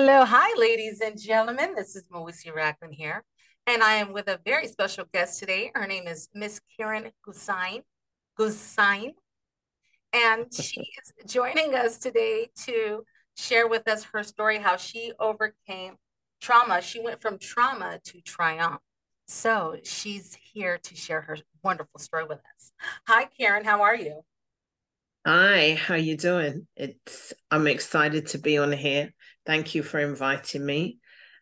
Hello, hi, ladies and gentlemen. This is Mawusi Ragland here, and I am with a very special guest today. Her name is Miss Karin Gusain. Gusain, and she is joining us today to share with us her story, how she overcame trauma. She went from trauma to triumph. So she's here to share her wonderful story with us. Hi, Karin. How are you? Hi, how you doing? It's I'm excited to be on here. Thank you for inviting me.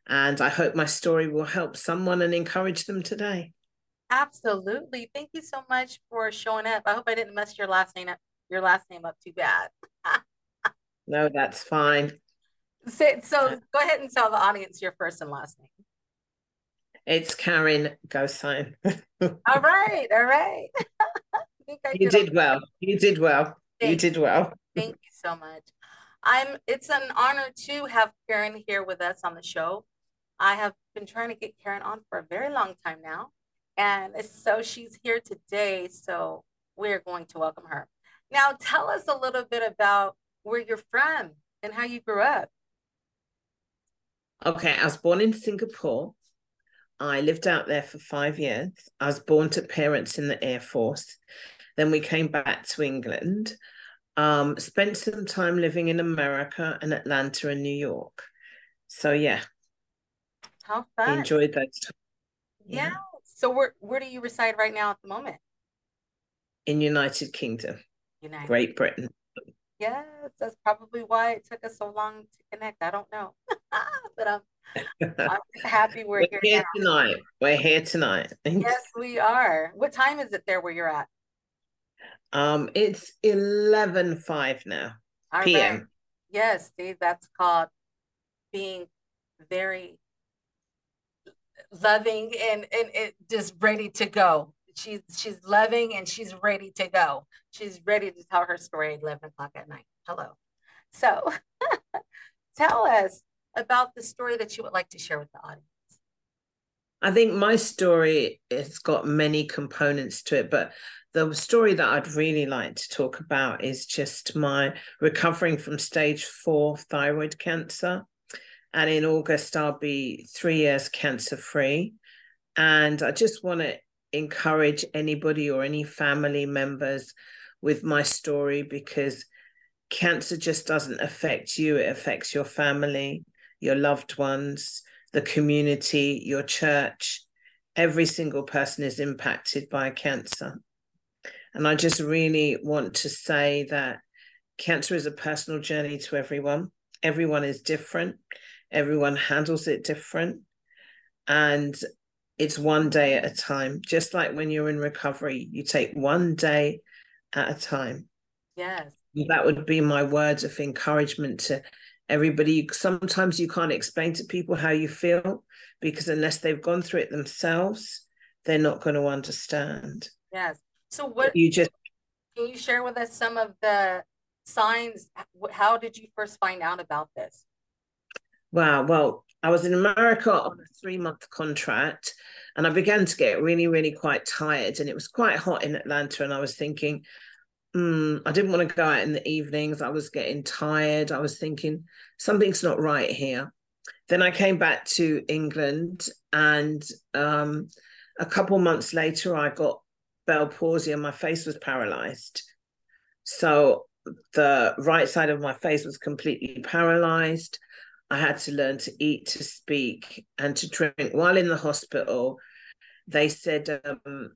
And I hope my story will help someone and encourage them today. Absolutely. Thank you so much for showing up. I hope I didn't mess your last name up your last name up too bad. no, that's fine. So, so go ahead and tell the audience your first and last name. It's Karin Gosine. all right, all right. you did well. You did well. Thank you did well. Thank you so much. I'm it's an honor to have Karin here with us on the show. I have been trying to get Karin on for a very long time now. And so she's here today. So we're going to welcome her. Now, tell us a little bit about where you're from and how you grew up. Okay, I was born in Singapore. I lived out there for five years. I was born to parents in the Air Force. Then we came back to England. Um, spent some time living in America and Atlanta and New York. So yeah. How fun. Enjoyed those. Yeah. yeah. So where where do you reside right now at the moment? In United Kingdom. United. Great Britain. Yes, that's probably why it took us so long to connect. I don't know. but I'm I'm happy we're, we're here, here tonight. We're here tonight. yes, we are. What time is it there where you're at? Um, it's eleven five now All p.m. Yes, that's called being very loving and and it just ready to go. She's she's loving and she's ready to go. She's ready to tell her story at eleven o'clock at night. Hello. So, tell us about the story that you would like to share with the audience. I think my story has got many components to it, but the story that I'd really like to talk about is just my recovering from stage four thyroid cancer. And in August, I'll be three years cancer free. And I just want to encourage anybody or any family members with my story because cancer just doesn't affect you, it affects your family, your loved ones, the community, your church. Every single person is impacted by cancer. And I just really want to say that cancer is a personal journey to everyone. Everyone is different, everyone handles it different. And it's one day at a time. Just like when you're in recovery, you take one day at a time. Yes. That would be my words of encouragement to everybody. Sometimes you can't explain to people how you feel because unless they've gone through it themselves, they're not going to understand. Yes. So what you just can you share with us some of the signs? How did you first find out about this? Wow. Well, I was in America on a three month contract and I began to get really, really quite tired. And it was quite hot in Atlanta. And I was thinking, mm, I didn't want to go out in the evenings. I was getting tired. I was thinking, something's not right here. Then I came back to England and um, a couple months later, I got Bell palsy and my face was paralyzed. So the right side of my face was completely paralyzed. I had to learn to eat, to speak, and to drink. While in the hospital, they said, um,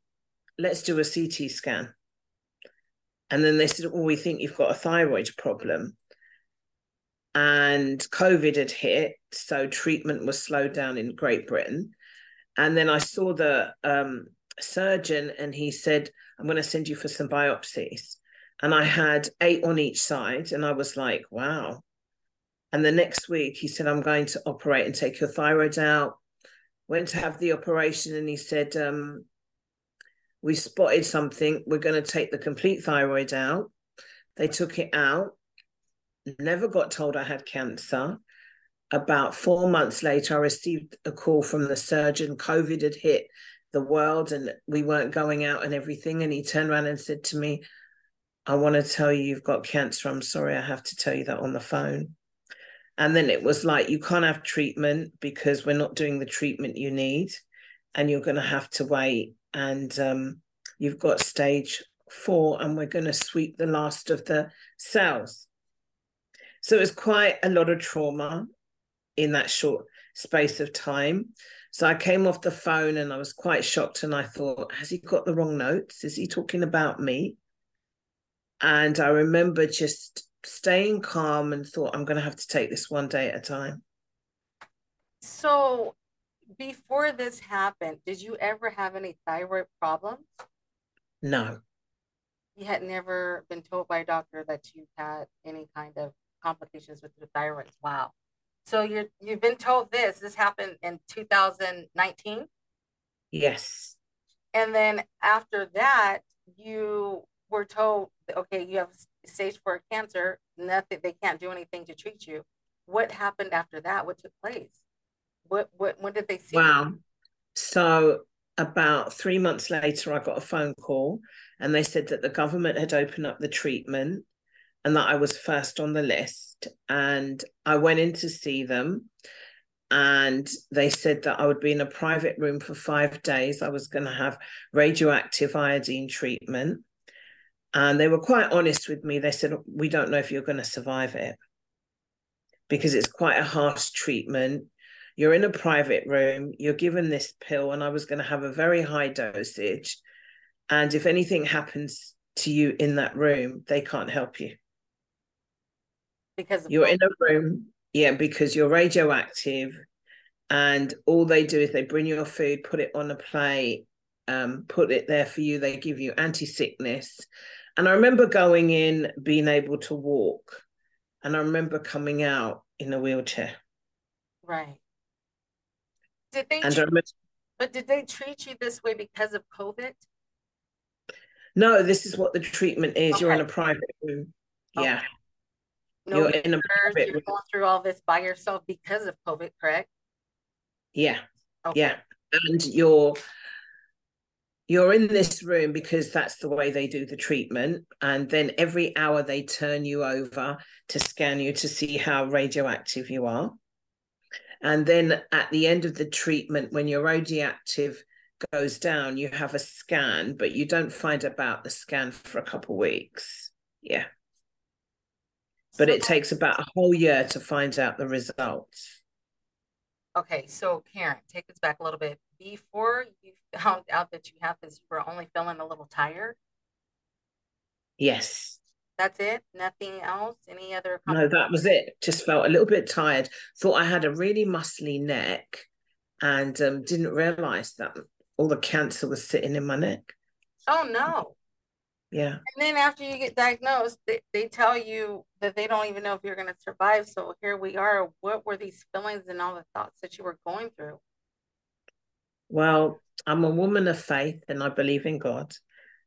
let's do a CT scan. And then they said, oh, we think you've got a thyroid problem. And COVID had hit, so treatment was slowed down in Great Britain. And then I saw the um, surgeon and he said, I'm going to send you for some biopsies. And I had eight on each side. And I was like, wow. And the next week he said, I'm going to operate and take your thyroid out. Went to have the operation and he said, um, we spotted something. We're going to take the complete thyroid out. They took it out. Never got told I had cancer. About four months later, I received a call from the surgeon. COVID had hit the world and we weren't going out and everything. And he turned around and said to me, I want to tell you you've got cancer. I'm sorry, I have to tell you that on the phone. And then it was like, you can't have treatment because we're not doing the treatment you need. And you're going to have to wait. And um, you've got stage four, and we're going to sweep the last of the cells. So it was quite a lot of trauma in that short space of time. So I came off the phone and I was quite shocked. And I thought, has he got the wrong notes? Is he talking about me? And I remember just staying calm and thought, I'm going to have to take this one day at a time. So before this happened, did you ever have any thyroid problems? No. You had never been told by a doctor that you had any kind of complications with your thyroid. Wow. So you're you've been told this. This happened in 2019. Yes. And then after that, you were told, okay, you have stage four cancer. Nothing. They can't do anything to treat you. What happened after that? What took place? What what when did they see? Wow. You? So about three months later, I got a phone call, and they said that the government had opened up the treatment and that I was first on the list. And I went in to see them. And they said that I would be in a private room for five days. I was going to have radioactive iodine treatment. And they were quite honest with me. They said, We don't know if you're going to survive it because it's quite a harsh treatment. You're in a private room, you're given this pill, and I was going to have a very high dosage. And if anything happens to you in that room, they can't help you because you're in a room yeah because you're radioactive and all they do is they bring your food put it on a plate um, put it there for you they give you anti-sickness. And i remember going in being able to walk and i remember coming out in a wheelchair. Right. Did they and treat, remember, but did they treat you this way because of covid? No this is what the treatment is. Okay. you're in a private room. Okay. yeah no you're in a you're going through all this by yourself because of COVID, correct? Yeah. Okay. Yeah. And you're you're in this room because that's the way they do the treatment. And then every hour they turn you over to scan you to see how radioactive you are. And then at the end of the treatment, when your radioactive goes down, you have a scan, but you don't find about the scan for a couple weeks. Yeah but so, it takes about a whole year to find out the results. Okay, so Karin, take us back a little bit. Before you found out that you have this, you were only feeling a little tired. Yes. That's it. Nothing else. Any other? No, that was it. Just felt a little bit tired. Thought I had a really muscly neck, and um, didn't realize that all the cancer was sitting in my neck. Oh no! Yeah. And then after you get diagnosed, they, they tell you that they don't even know if you're going to survive. So here we are. What were these feelings and all the thoughts that you were going through? Well, I'm a woman of faith and I believe in God.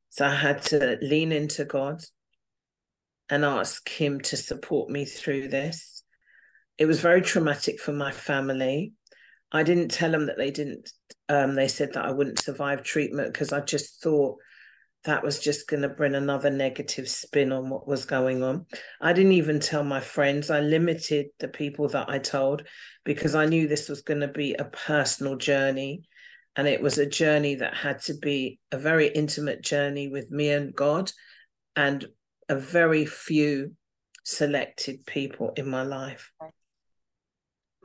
So I had to lean into God and ask Him to support me through this. It was very traumatic for my family. I didn't tell them that they didn't, um, they said that I wouldn't survive treatment because I just thought that was just going to bring another negative spin on what was going on. I didn't even tell my friends. I limited the people that I told because I knew this was going to be a personal journey. And it was a journey that had to be a very intimate journey with me and God and a very few selected people in my life.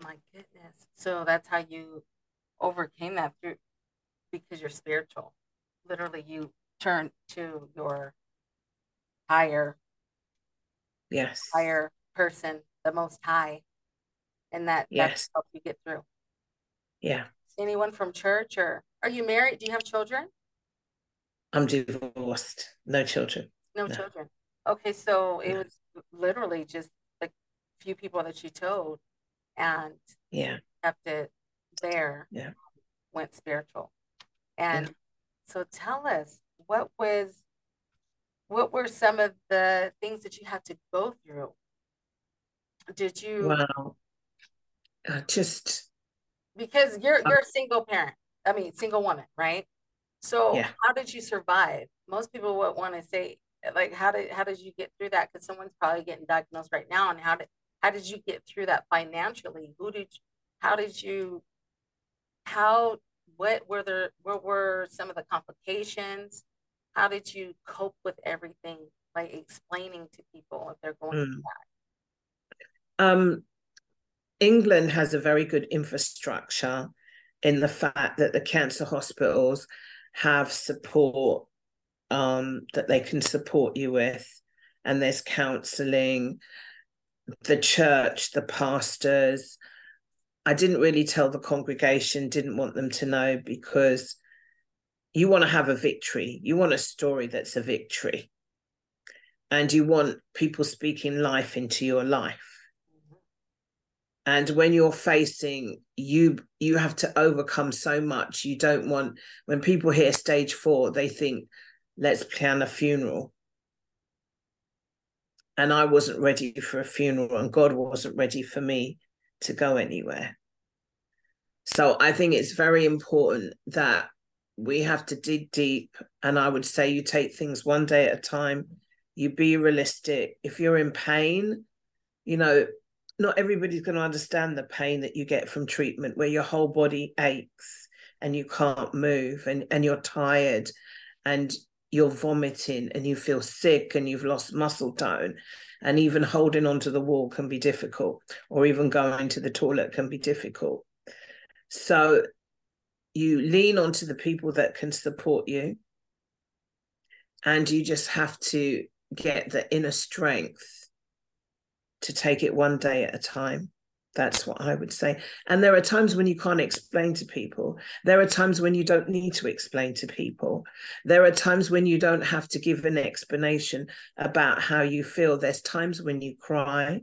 My goodness. So that's how you overcame that through because you're spiritual. Literally, you turn to your higher yes. higher person the most high and that yes. help you get through. Yeah. Anyone from church or are you married? Do you have children? I'm divorced. No children. No, no. children. Okay so it no. was literally just like few people that you told and yeah. kept it there. Yeah. Went spiritual. And yeah. so tell us what was what were some of the things that you had to go through? Did you Wow. Uh, just because you're you're a single parent. I mean, single woman, right? So yeah. how did you survive? Most people would want to say, like, how did how did you get through that? Because someone's probably getting diagnosed right now, and how did how did you get through that financially? Who did you, how did you how what were there what were some of the complications? How did you cope with everything by explaining to people if they're going mm. through? Um England has a very good infrastructure in the fact that the cancer hospitals have support um, that they can support you with, and there's counseling. The church, the pastors. I didn't really tell the congregation, didn't want them to know because you want to have a victory. You want a story that's a victory. And you want people speaking life into your life and when you're facing you you have to overcome so much you don't want when people hear stage four they think let's plan a funeral and i wasn't ready for a funeral and god wasn't ready for me to go anywhere so i think it's very important that we have to dig deep and i would say you take things one day at a time. You be realistic. If you're in pain you know not everybody's going to understand the pain that you get from treatment where your whole body aches and you can't move and, and you're tired and you're vomiting and you feel sick and you've lost muscle tone and even holding onto the wall can be difficult or even going to the toilet can be difficult. So you lean onto the people that can support you and you just have to get the inner strength to take it one day at a time. That's what I would say. And there are times when you can't explain to people. There are times when you don't need to explain to people. There are times when you don't have to give an explanation about how you feel. There's times when you cry.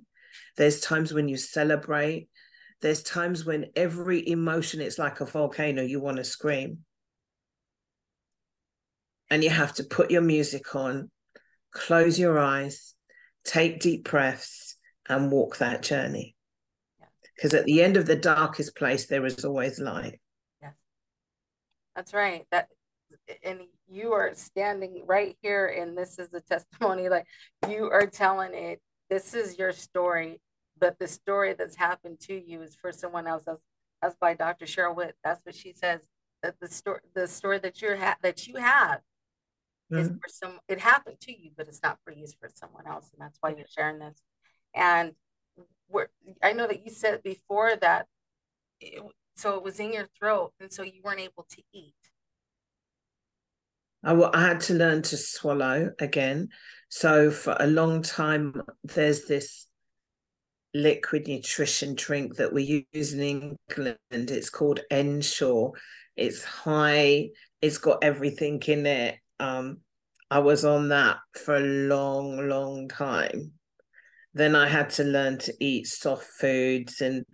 There's times when you celebrate. There's times when every emotion, it's like a volcano, you want to scream. And you have to put your music on, close your eyes, take deep breaths, and walk that journey. Because at the end of the darkest place, there is always light. Yes. That's right. That and you are standing right here, and this is a testimony. Like you are telling it. This is your story, but the story that's happened to you is for someone else. That's, as by Dr. Cheryl Witt. That's what she says. That the story, the story that you're ha- that you have, mm-hmm. is for some. It happened to you, but it's not for you. It's for someone else, and that's why you're sharing this. And we're, I know that you said before that, it, so it was in your throat, and so you weren't able to eat. I, I had to learn to swallow again. So for a long time, there's this liquid nutrition drink that we use in England. It's called Ensure. It's high. It's got everything in it. Um, I was on that for a long, long time then I had to learn to eat soft foods and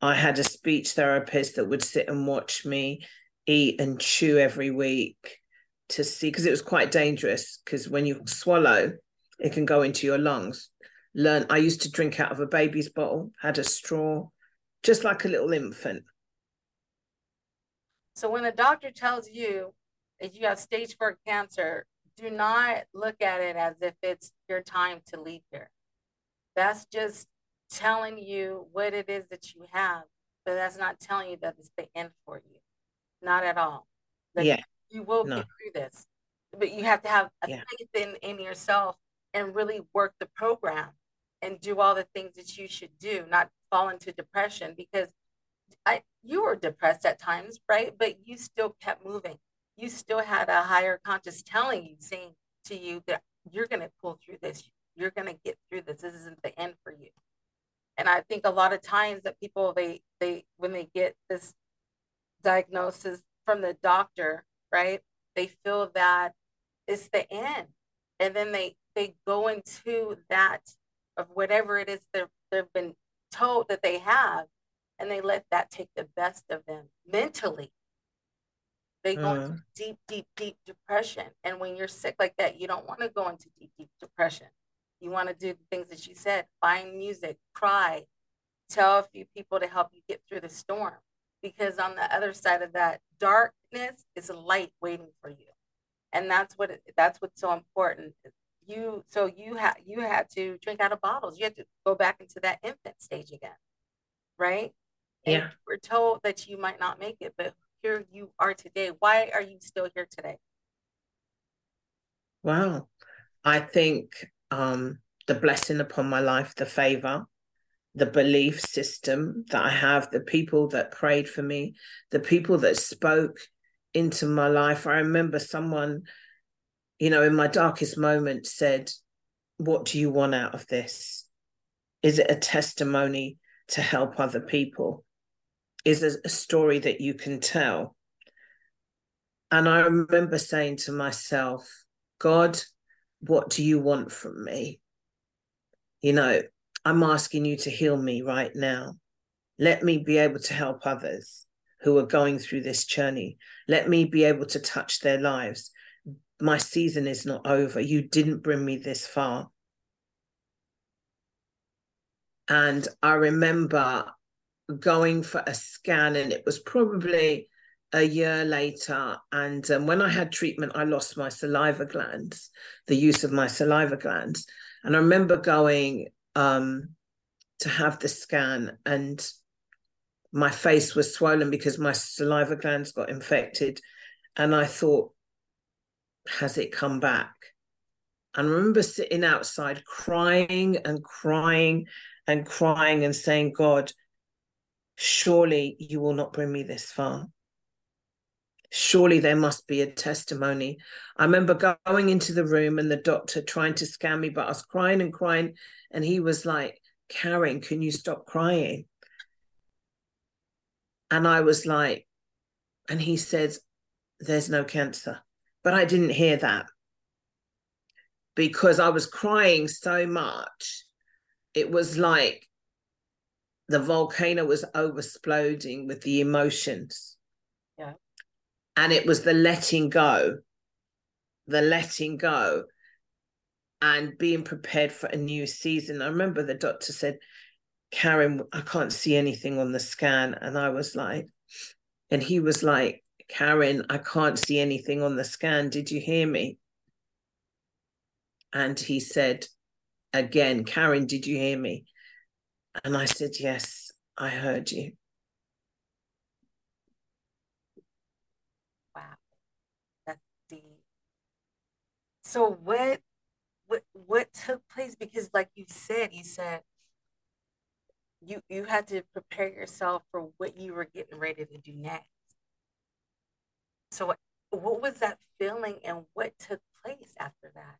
I had a speech therapist that would sit and watch me eat and chew every week to see because it was quite dangerous because when you swallow it can go into your lungs learn i used to drink out of a baby's bottle had a straw just like a little infant so when a doctor tells you that you have stage 4 cancer do not look at it as if it's your time to leave here that's just telling you what it is that you have, but that's not telling you that it's the end for you. Not at all. Like yeah. You will no. get through this. But you have to have a yeah. faith in, in yourself and really work the program and do all the things that you should do, not fall into depression because I you were depressed at times, right? But you still kept moving. You still had a higher conscious telling you, saying to you that you're gonna pull through this. You're going to get through this. This isn't the end for you. And I think a lot of times that people they they when they get this diagnosis from the doctor, right? They feel that it's the end. And then they they go into that of whatever it is they've, they've been told that they have and they let that take the best of them mentally they go into mm. deep deep deep depression and when you're sick like that you don't want to go into deep deep depression you want to do the things that you said, find music, cry, tell a few people to help you get through the storm. Because on the other side of that darkness is a light waiting for you. And that's what it, that's what's so important. You so you had you had to drink out of bottles. You had to go back into that infant stage again, right? And yeah. we're told that you might not make it, but here you are today. Why are you still here today? Wow. I think um, the blessing upon my life, the favor, the belief system that I have, the people that prayed for me, the people that spoke into my life. I remember someone, you know, in my darkest moment said, What do you want out of this? Is it a testimony to help other people? Is it a story that you can tell? And I remember saying to myself, God, what do you want from me? You know, I'm asking you to heal me right now. Let me be able to help others who are going through this journey. Let me be able to touch their lives. My season is not over. You didn't bring me this far. And I remember going for a scan, and it was probably a year later. And um, when I had treatment, I lost my saliva glands, the use of my saliva glands. And I remember going um, to have the scan, and my face was swollen because my saliva glands got infected. And I thought, has it come back? And I remember sitting outside crying and crying and crying and saying, God, surely you will not bring me this far. Surely there must be a testimony. I remember going into the room and the doctor trying to scan me, but I was crying and crying. And he was like, Karin, can you stop crying? And I was like, and he said, There's no cancer. But I didn't hear that because I was crying so much. It was like the volcano was oversploding with the emotions. Yeah. And it was the letting go, the letting go and being prepared for a new season. I remember the doctor said, Karin, I can't see anything on the scan. And I was like, and he was like, Karin, I can't see anything on the scan. Did you hear me? And he said, again, Karin, did you hear me? And I said, Yes, I heard you. Wow. That's. So what what what took place? Because like you said, you said you you had to prepare yourself for what you were getting ready to do next. So what, was that feeling and what took place after that?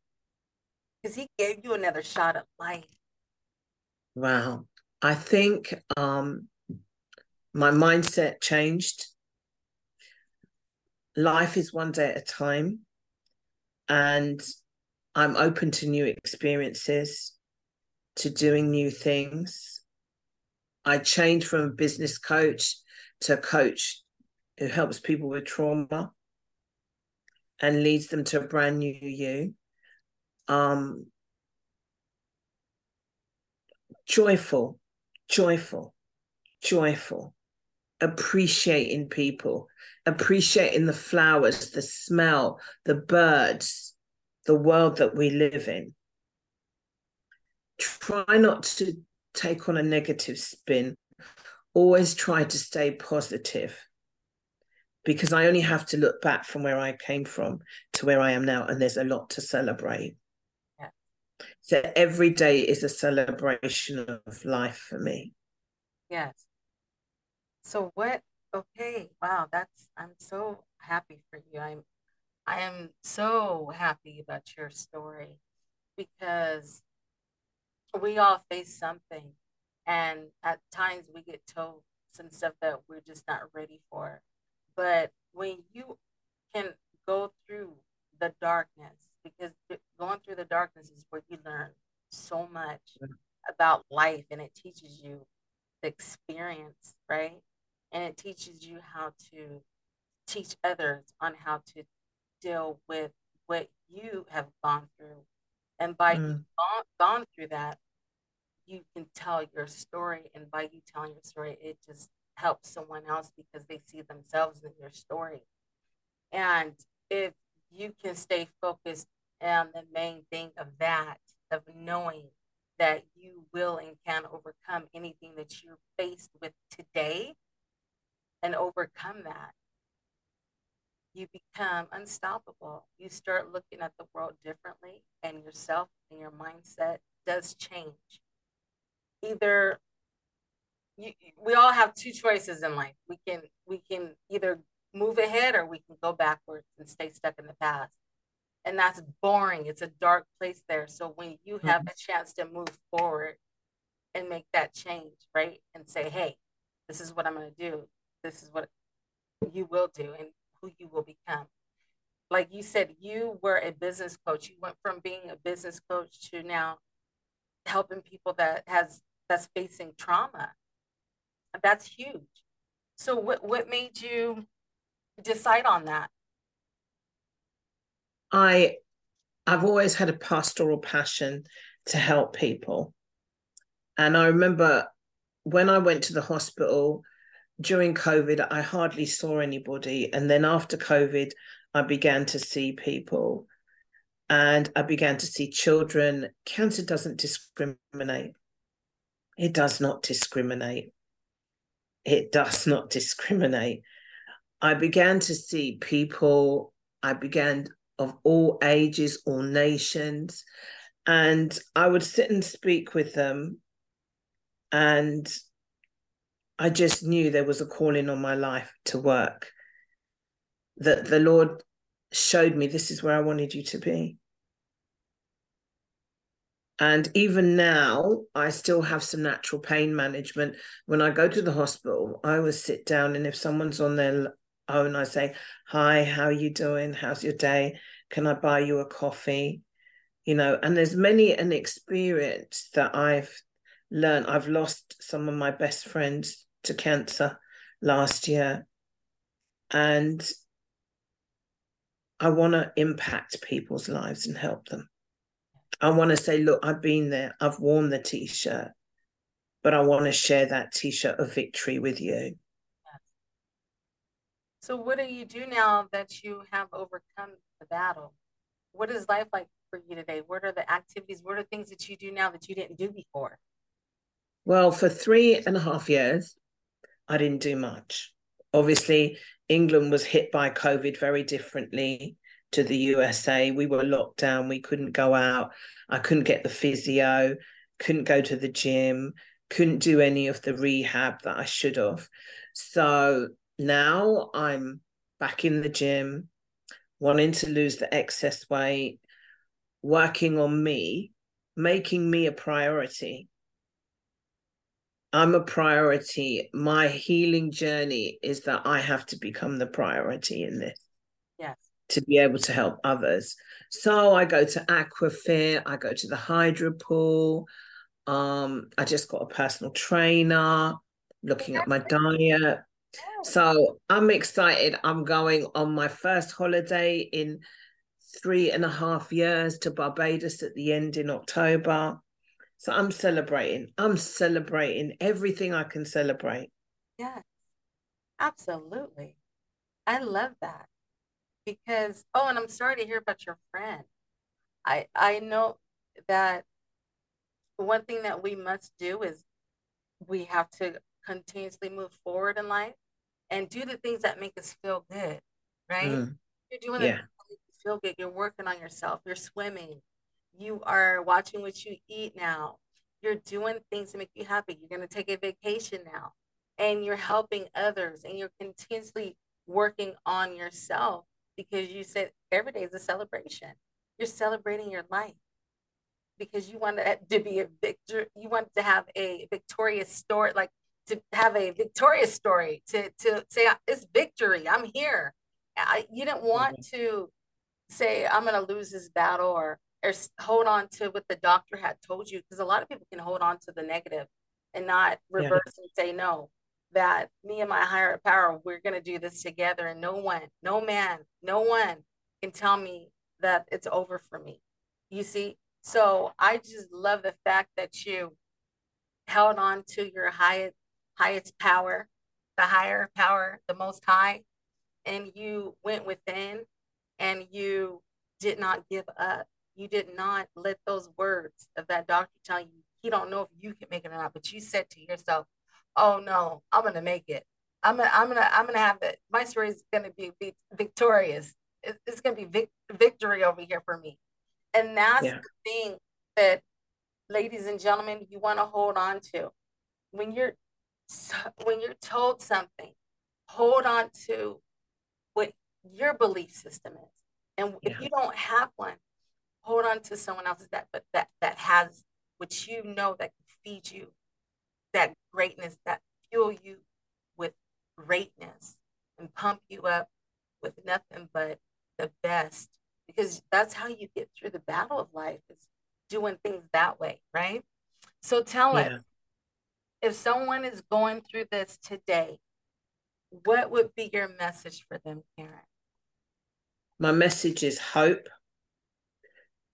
Because he gave you another shot of life. Wow. I think um, my mindset changed. Life is one day at a time, and I'm open to new experiences, to doing new things. I changed from a business coach to a coach who helps people with trauma and leads them to a brand new you. Um, joyful, joyful, joyful, appreciating people, appreciating the flowers, the smell, the birds, the world that we live in. Try not to take on a negative spin. Always try to stay positive because I only have to look back from where I came from to where I am now, and there's a lot to celebrate. Yeah. So every day is a celebration of life for me. Yes. So what? Okay. Wow. That's. I'm so happy for you. I'm. I am so happy about your story because we all face something, and at times we get told some stuff that we're just not ready for. But when you can go through the darkness, because going through the darkness is where you learn so much about life and it teaches you the experience, right? And it teaches you how to teach others on how to deal with what you have gone through. And by mm. you gone, gone through that, you can tell your story. And by you telling your story, it just helps someone else because they see themselves in your story. And if you can stay focused And the main thing of that, of knowing that you will and can overcome anything that you're faced with today and overcome that, you become unstoppable. You start looking at the world differently, and yourself and your mindset does change. Either you, we all have two choices in life. We can we can either move ahead or we can go backwards and stay stuck in the past. And that's boring. It's a dark place there. So when you have mm-hmm. a chance to move forward and make that change, right? And say, hey, this is what I'm going to do. This is what you will do and who you will become. Like you said, you were a business coach. You went from being a business coach to now helping people that has that's facing trauma. That's huge. So what what made you decide on that? I I've always had a pastoral passion to help people. And I remember when I went to the hospital during COVID, I hardly saw anybody. And then after COVID, I began to see people and I began to see children. Cancer doesn't discriminate, it does not discriminate. It does not discriminate. I began to see people, I began of all ages, all nations, and I would sit and speak with them. And I just knew there was a calling on my life to work, that the Lord showed me this is where I wanted you to be. And even now, I still have some natural pain management. When I go to the hospital, I always sit down, and if someone's on their and I say, Hi, how are you doing? How's your day? Can I buy you a coffee? You know, and there's many an experience that I've learned. I've lost some of my best friends to cancer last year. And I want to impact people's lives and help them. I want to say, look, I've been there, I've worn the t shirt, but I want to share that t shirt of victory with you. So, what do you do now that you have overcome the battle? What is life like for you today? What are the activities? What are things that you do now that you didn't do before? Well, for three and a half years, I didn't do much. Obviously, England was hit by COVID very differently to the USA. We were locked down. We couldn't go out. I couldn't get the physio, couldn't go to the gym, couldn't do any of the rehab that I should have. So now I'm back in the gym, wanting to lose the excess weight, working on me, making me a priority. I'm a priority. My healing journey is that I have to become the priority in this. To be able to help others. So I go to Aquafit, I go to the Hydro Pool. Um, I just got a personal trainer, looking at my diet. So I'm excited. I'm going on my first holiday in three and a half years to Barbados at the end in October. So I'm celebrating. I'm celebrating everything I can celebrate. Yes, absolutely. I love that because oh, and I'm sorry to hear about your friend. I I know that one thing that we must do is we have to continuously move forward in life and do the things that make us feel good, right? Mm. You're doing yeah. it feel good. You're working on yourself. You're swimming. You are watching what you eat now. You're doing things to make you happy. You're going to take a vacation now, and you're helping others, and you're continuously working on yourself because you said every day is a celebration. You're celebrating your life because you want to be a victor. You want to have a victorious story, like to have a victorious story to to say it's victory i'm here I, you didn't want mm-hmm. to say i'm going to lose this battle or or hold on to what the doctor had told you because a lot of people can hold on to the negative and not reverse yeah. and say no that me and my higher power we're going to do this together and no one no man no one can tell me that it's over for me you see so i just love the fact that you held on to your highest highest power, the higher power, the most high, and you went within and you did not give up. You did not let those words of that doctor tell you he don't know if you can make it or not, but you said to yourself, "Oh no, I'm gonna make it. I'm gonna, I'm gonna, I'm gonna have it. My story is gonna be, be victorious. It's, it's gonna be vic- victory over here for me." And that's yeah. the thing that, ladies and gentlemen, you want to hold on to when you're when you're told something. Hold on to what your belief system is, and yeah. if you don't have one, hold on to someone else's that but that that has which you know that can feed you that greatness, that fuel you with greatness and pump you up with nothing but the best. Because that's how you get through the battle of life is doing things that way, right? So tell yeah. us if someone is going through this today, what would be your message for them, Karin? My message is hope.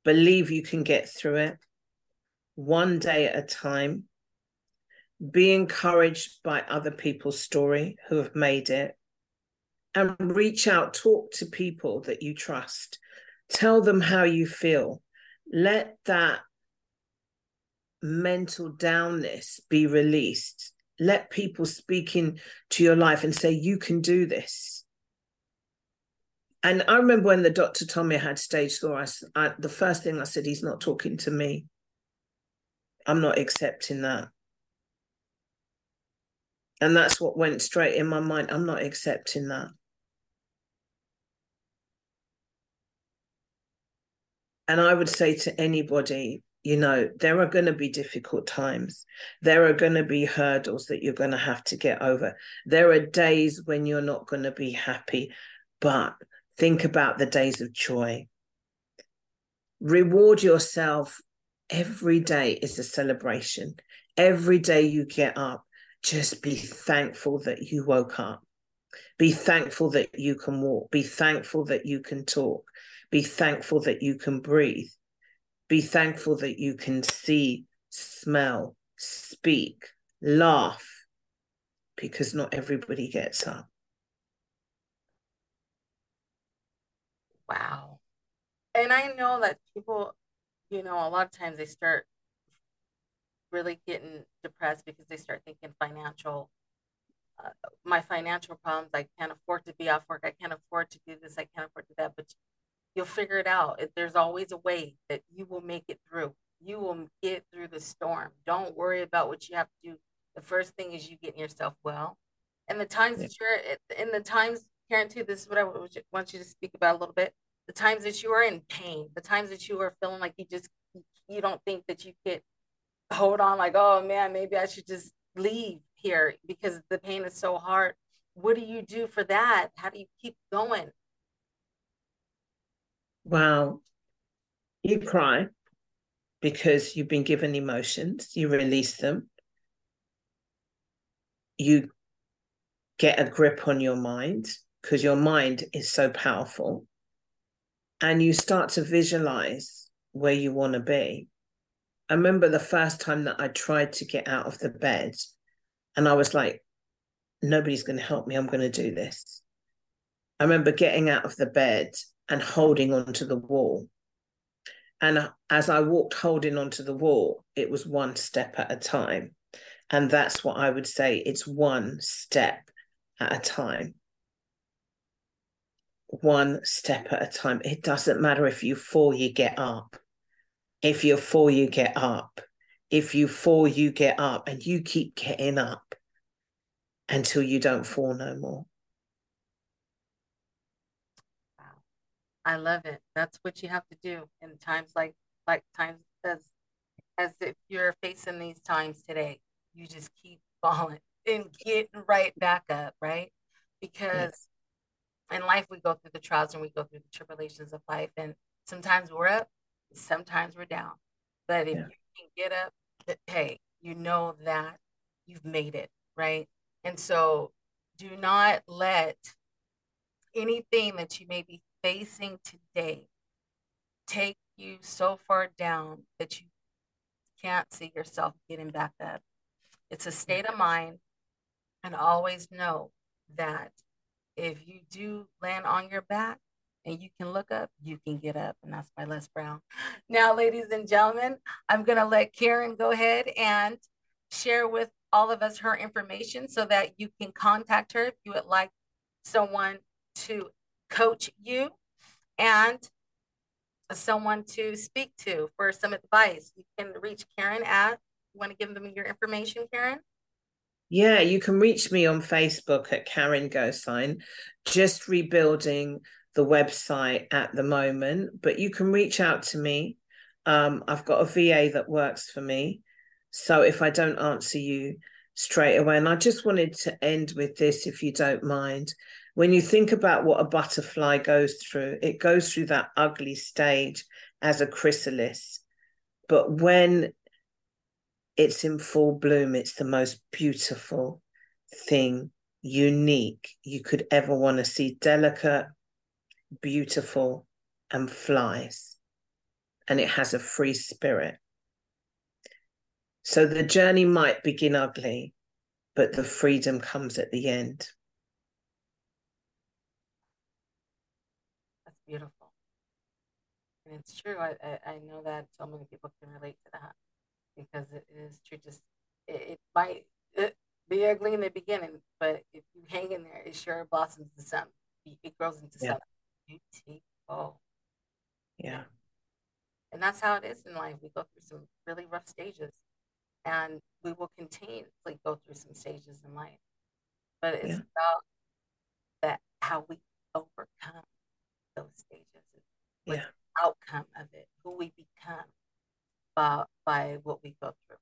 Believe you can get through it one day at a time. Be encouraged by other people's story who have made it. And reach out, talk to people that you trust. Tell them how you feel. Let that mental downness be released. Let people speak into your life and say, You can do this. And I remember when the doctor told me I had stage four, I, I, the first thing I said, He's not talking to me. I'm not accepting that. And that's what went straight in my mind. I'm not accepting that. And I would say to anybody, you know, there are going to be difficult times. There are going to be hurdles that you're going to have to get over. There are days when you're not going to be happy, but think about the days of joy. Reward yourself every day is a celebration. Every day you get up, just be thankful that you woke up. Be thankful that you can walk. Be thankful that you can talk. Be thankful that you can breathe. Be thankful that you can see, smell, speak, laugh, because not everybody gets up. Wow. And I know that people you know, a lot of times they start really getting depressed because they start thinking financial, uh, my financial problems, I can't afford to be off work, I can't afford to do this, I can't afford to do that. But you'll figure it out. There's always a way that you will make it through. You will get through the storm. Don't worry about what you have to do. The first thing is you getting yourself well. And the times yeah. that you're in the times, Karin, too, this is what I want you to speak about a little bit the times that you are in pain, the times that you are feeling like you just you don't think that you could hold on, like, oh man, maybe I should just leave here because the pain is so hard. What do you do for that? How do you keep going? Well, you cry because you've been given emotions, you release them, you get a grip on your mind because your mind is so powerful and you start to visualize where you want to be. I remember the first time that I tried to get out of the bed, and I was like, nobody's going to help me. I'm going to do this. I remember getting out of the bed and holding onto the wall. And as I walked holding onto the wall, it was one step at a time. And that's what I would say it's one step at a time one step at a time. It doesn't matter if you fall, you get up. If you fall, you get up. If you fall, you get up and you keep getting up until you don't fall no more. Wow. I love it. That's what you have to do in times like like times as as if you're facing these times today. You just keep falling and getting right back up, right? Because in life we go through the trials and we go through the tribulations of life and sometimes we're up sometimes we're down. But if yeah. you can get up hey you know that you've made it right? And so do not let anything that you may be facing today take you so far down that you can't see yourself getting back up. It's a state of mind and always know that if you do land on your back, and you can look up, you can get up. And that's by Les Brown. Now, ladies and gentlemen, I'm going to let Karin go ahead and share with all of us her information so that you can contact her if you would like someone to coach you and someone to speak to for some advice. You can reach Karin at, you want to give them your information, Karin? Yeah, you can reach me on Facebook at Karin Gosine, just rebuilding the website at the moment, but you can reach out to me. Um, I've got a VA that works for me. So if I don't answer you straight away, and I just wanted to end with this, if you don't mind. When you think about what a butterfly goes through, it goes through that ugly stage as a chrysalis. But when it's in full bloom, it's the most beautiful thing, unique you could ever want to see. Delicate, beautiful, and flies. And it has a free spirit. So the journey might begin ugly, but the freedom comes at the end. That's beautiful. And it's true. I, I, I know that so many people can relate to that because it is true. Just it, it might it be ugly in the beginning, but if you hang in there, it sure blossoms into something. It grows into yeah. something beautiful. Yeah. And that's how it is in life. We go through some really rough stages and we will continually go through some stages in life. But it's yeah. about that how we overcome those stages. Yeah. outcome of it, who we become by by what we go through.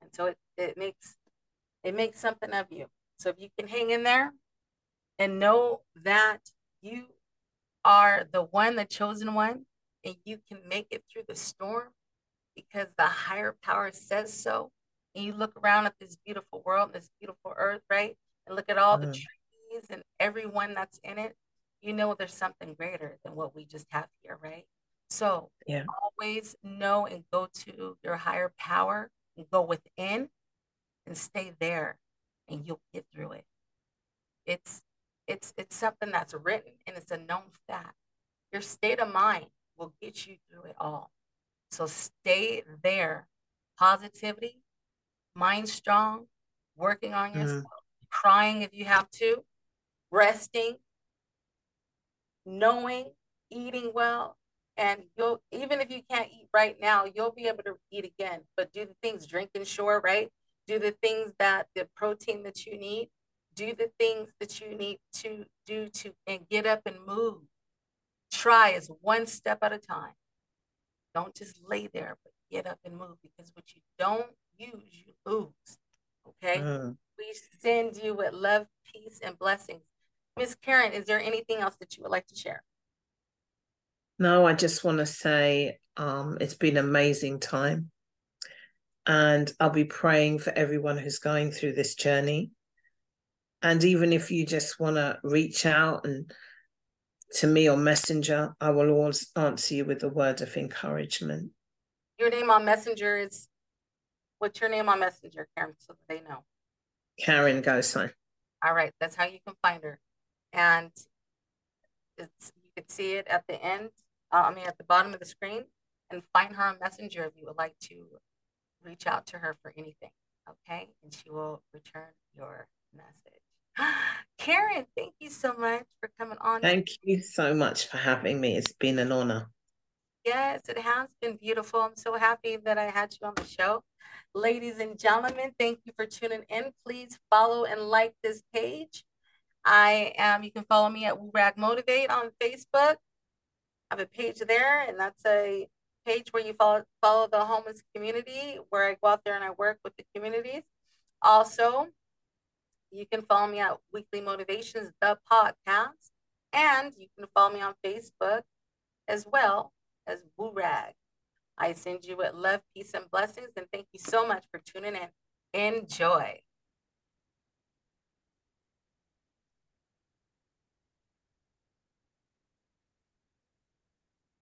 And so it, it makes it makes something of you. So if you can hang in there and know that you are the one, the chosen one, and you can make it through the storm, because the higher power says so. And you look around at this beautiful world, this beautiful earth, right? And look at all mm. the trees and everyone that's in it. You know, there's something greater than what we just have here, right? So yeah. always know and go to your higher power and go within and stay there and you'll get through it. It's it's it's something that's written and it's a known fact. Your state of mind will get you through it all. So stay there. Positivity, mind strong, working on mm-hmm. yourself, mm-hmm. crying if you have to, resting, knowing, eating well. And you'll even if you can't eat right now, you'll be able to eat again. But do the things, drink Ensure, right? Do the things that the protein that you need, do the things that you need to do to and get up and move. Try as one step at a time. Don't just lay there, but get up and move because what you don't use, you lose. Okay? Mm. We send you with love, peace, and blessings. Miss Karin, is there anything else that you would like to share? No, I just want to say um, it's been an amazing time. And I'll be praying for everyone who's going through this journey. And even if you just want to reach out and to me on Messenger, I will always answer you with a word of encouragement. Your name on Messenger is what's your name on Messenger, Karin, so that they know? Karin Gosine. All right, that's how you can find her. And it's you can see it at the end, uh, I mean at the bottom of the screen, and find her on Messenger if you would like to reach out to her for anything. Okay, and she will return your message. Karin, thank you so much for coming on. Thank you so much for having me. It's been an honor. Yes, it has been beautiful. I'm so happy that I had you on the show. Ladies and gentlemen, thank you for tuning in. Please follow and like this page. I am, you can follow me at Rag Motivate on Facebook. I have a page there, and that's a page where you follow follow the homeless community, where I go out there and I work with the communities. Also, you can follow me at Weekly Motivations, the podcast, and you can follow me on Facebook as well as Rag. I send you with love, peace, and blessings, and thank you so much for tuning in. Enjoy.